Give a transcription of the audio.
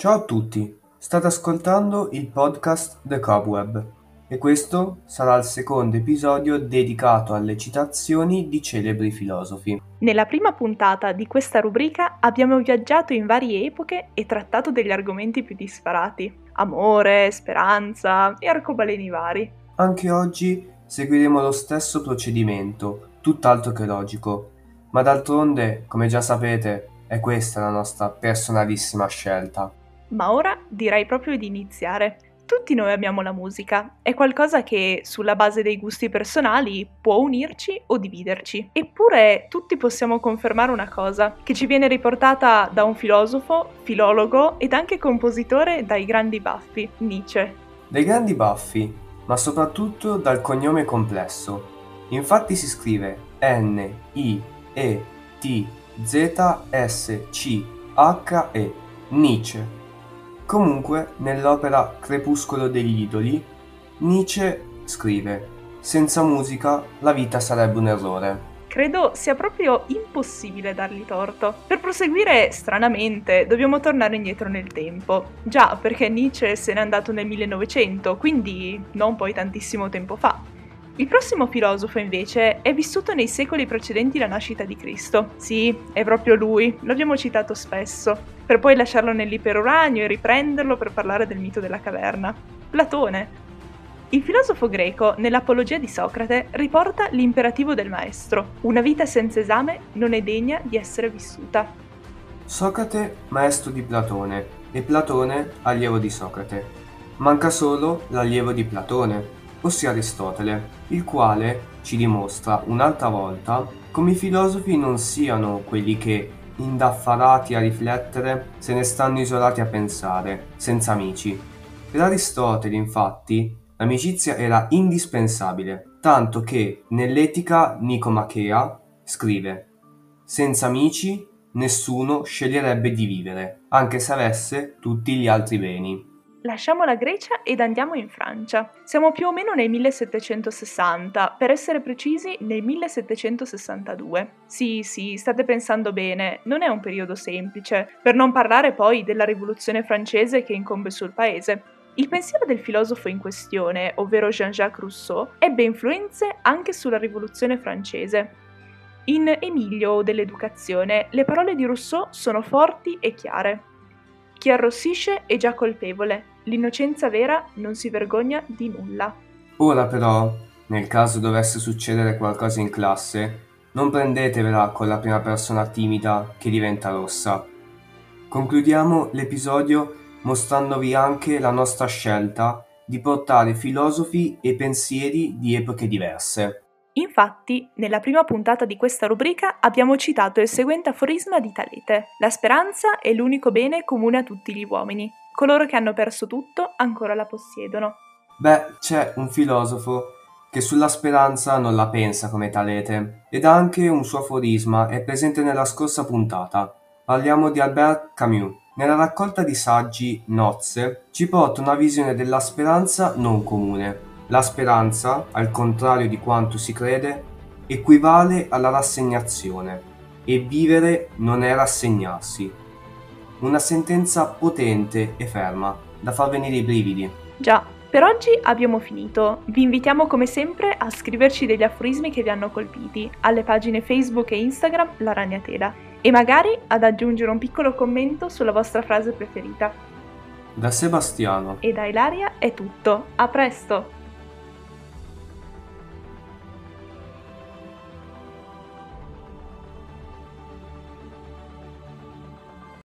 Ciao a tutti, state ascoltando il podcast The Cobweb e questo sarà il secondo episodio dedicato alle citazioni di celebri filosofi. Nella prima puntata di questa rubrica abbiamo viaggiato in varie epoche e trattato degli argomenti più disparati. Amore, speranza e arcobaleni vari. Anche oggi seguiremo lo stesso procedimento, tutt'altro che logico, ma d'altronde, come già sapete, è questa la nostra personalissima scelta. Ma ora direi proprio di iniziare. Tutti noi abbiamo la musica, è qualcosa che sulla base dei gusti personali può unirci o dividerci. Eppure tutti possiamo confermare una cosa, che ci viene riportata da un filosofo, filologo ed anche compositore dai grandi baffi, Nietzsche. Dai grandi baffi, ma soprattutto dal cognome complesso. Infatti si scrive N-I-E-T-Z-S-C-H-E, Nietzsche Comunque, nell'opera Crepuscolo degli idoli, Nietzsche scrive: Senza musica la vita sarebbe un errore. Credo sia proprio impossibile dargli torto. Per proseguire, stranamente, dobbiamo tornare indietro nel tempo. Già, perché Nietzsche se n'è andato nel 1900, quindi non poi tantissimo tempo fa. Il prossimo filosofo invece è vissuto nei secoli precedenti la nascita di Cristo. Sì, è proprio lui, l'abbiamo citato spesso per poi lasciarlo nell'iperuranio e riprenderlo per parlare del mito della caverna. Platone. Il filosofo greco, nell'Apologia di Socrate, riporta l'imperativo del maestro: una vita senza esame non è degna di essere vissuta. Socrate, maestro di Platone, e Platone, allievo di Socrate. Manca solo l'allievo di Platone, ossia Aristotele, il quale ci dimostra un'altra volta come i filosofi non siano quelli che indaffarati a riflettere se ne stanno isolati a pensare, senza amici. Per Aristotele, infatti, l'amicizia era indispensabile, tanto che nell'Etica Nicomachea scrive Senza amici nessuno sceglierebbe di vivere, anche se avesse tutti gli altri beni. Lasciamo la Grecia ed andiamo in Francia. Siamo più o meno nel 1760, per essere precisi nel 1762. Sì, sì, state pensando bene, non è un periodo semplice, per non parlare poi della rivoluzione francese che incombe sul paese. Il pensiero del filosofo in questione, ovvero Jean-Jacques Rousseau, ebbe influenze anche sulla rivoluzione francese. In Emilio dell'educazione le parole di Rousseau sono forti e chiare. Chi arrossisce è già colpevole, l'innocenza vera non si vergogna di nulla. Ora però, nel caso dovesse succedere qualcosa in classe, non prendetevela con la prima persona timida che diventa rossa. Concludiamo l'episodio mostrandovi anche la nostra scelta di portare filosofi e pensieri di epoche diverse. Infatti, nella prima puntata di questa rubrica abbiamo citato il seguente aforisma di Talete: La speranza è l'unico bene comune a tutti gli uomini. Coloro che hanno perso tutto ancora la possiedono. Beh, c'è un filosofo che sulla speranza non la pensa come Talete, ed ha anche un suo aforisma, è presente nella scorsa puntata. Parliamo di Albert Camus. Nella raccolta di saggi Nozze ci porta una visione della speranza non comune, la speranza, al contrario di quanto si crede, equivale alla rassegnazione e vivere non è rassegnarsi. Una sentenza potente e ferma, da far venire i brividi. Già, per oggi abbiamo finito. Vi invitiamo come sempre a scriverci degli aforismi che vi hanno colpiti alle pagine Facebook e Instagram La Ragnatela e magari ad aggiungere un piccolo commento sulla vostra frase preferita. Da Sebastiano e da Ilaria è tutto. A presto!